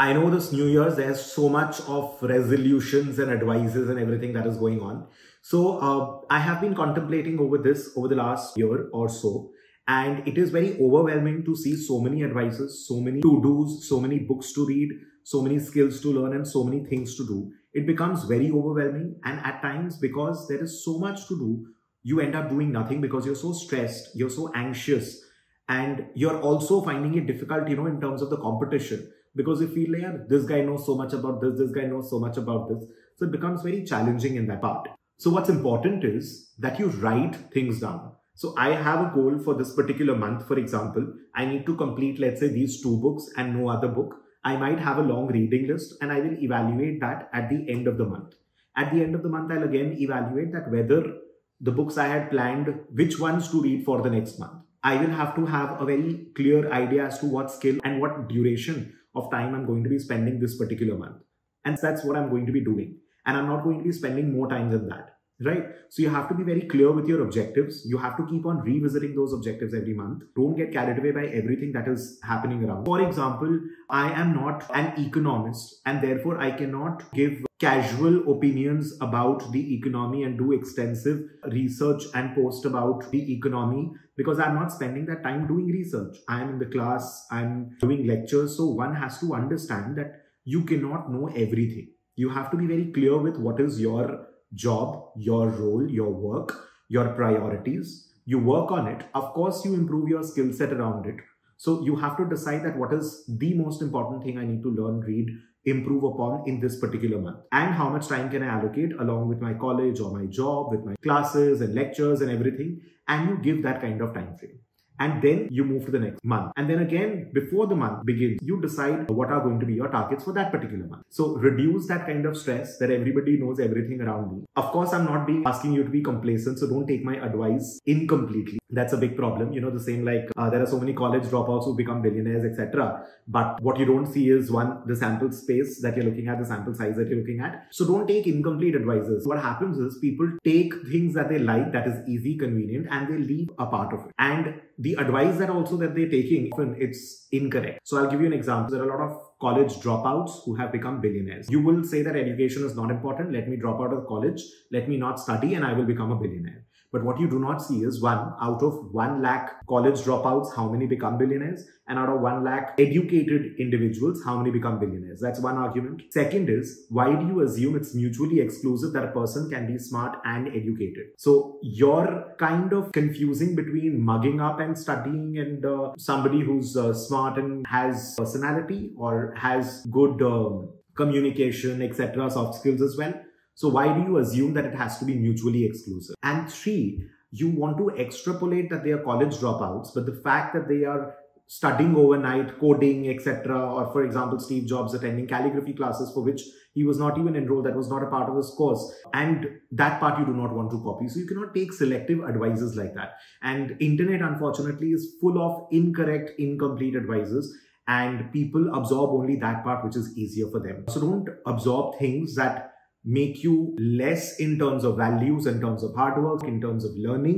I know this New Year's, there's so much of resolutions and advices and everything that is going on. So uh, I have been contemplating over this over the last year or so. And it is very overwhelming to see so many advices, so many to-dos, so many books to read, so many skills to learn and so many things to do. It becomes very overwhelming. And at times, because there is so much to do, you end up doing nothing because you're so stressed, you're so anxious, and you're also finding it difficult, you know, in terms of the competition because you feel like this guy knows so much about this, this guy knows so much about this. So it becomes very challenging in that part. So what's important is that you write things down. So I have a goal for this particular month. For example, I need to complete, let's say these two books and no other book. I might have a long reading list and I will evaluate that at the end of the month. At the end of the month, I'll again evaluate that whether the books I had planned, which ones to read for the next month. I will have to have a very clear idea as to what skill and what duration of time I'm going to be spending this particular month. And that's what I'm going to be doing. And I'm not going to be spending more time than that. Right? So you have to be very clear with your objectives. You have to keep on revisiting those objectives every month. Don't get carried away by everything that is happening around. For example, I am not an economist and therefore I cannot give casual opinions about the economy and do extensive research and post about the economy because I'm not spending that time doing research. I'm in the class, I'm doing lectures. So one has to understand that you cannot know everything. You have to be very clear with what is your job, your role, your work, your priorities. You work on it. Of course, you improve your skill set around it. So you have to decide that what is the most important thing I need to learn, read, improve upon in this particular month and how much time can I allocate along with my college or my job, with my classes and lectures and everything. And you give that kind of time frame and then you move to the next month. And then again, before the month begins, you decide what are going to be your targets for that particular month. So reduce that kind of stress that everybody knows everything around me. Of course, I'm not being asking you to be complacent, so don't take my advice incompletely. That's a big problem. You know, the same like uh, there are so many college dropouts who become billionaires, etc. But what you don't see is one, the sample space that you're looking at, the sample size that you're looking at. So don't take incomplete advices. What happens is people take things that they like, that is easy, convenient, and they leave a part of it. And the advice that also that they're taking often it's incorrect so i'll give you an example there are a lot of college dropouts who have become billionaires you will say that education is not important let me drop out of college let me not study and i will become a billionaire but what you do not see is one, out of one lakh college dropouts, how many become billionaires? And out of one lakh educated individuals, how many become billionaires? That's one argument. Second is, why do you assume it's mutually exclusive that a person can be smart and educated? So you're kind of confusing between mugging up and studying and uh, somebody who's uh, smart and has personality or has good um, communication, etc., soft skills as well. So why do you assume that it has to be mutually exclusive? And three, you want to extrapolate that they are college dropouts, but the fact that they are studying overnight, coding, etc., or for example, Steve Jobs attending calligraphy classes for which he was not even enrolled, that was not a part of his course. And that part you do not want to copy. So you cannot take selective advices like that. And internet, unfortunately, is full of incorrect, incomplete advices and people absorb only that part which is easier for them. So don't absorb things that make you less in terms of values, in terms of hard work, in terms of learning,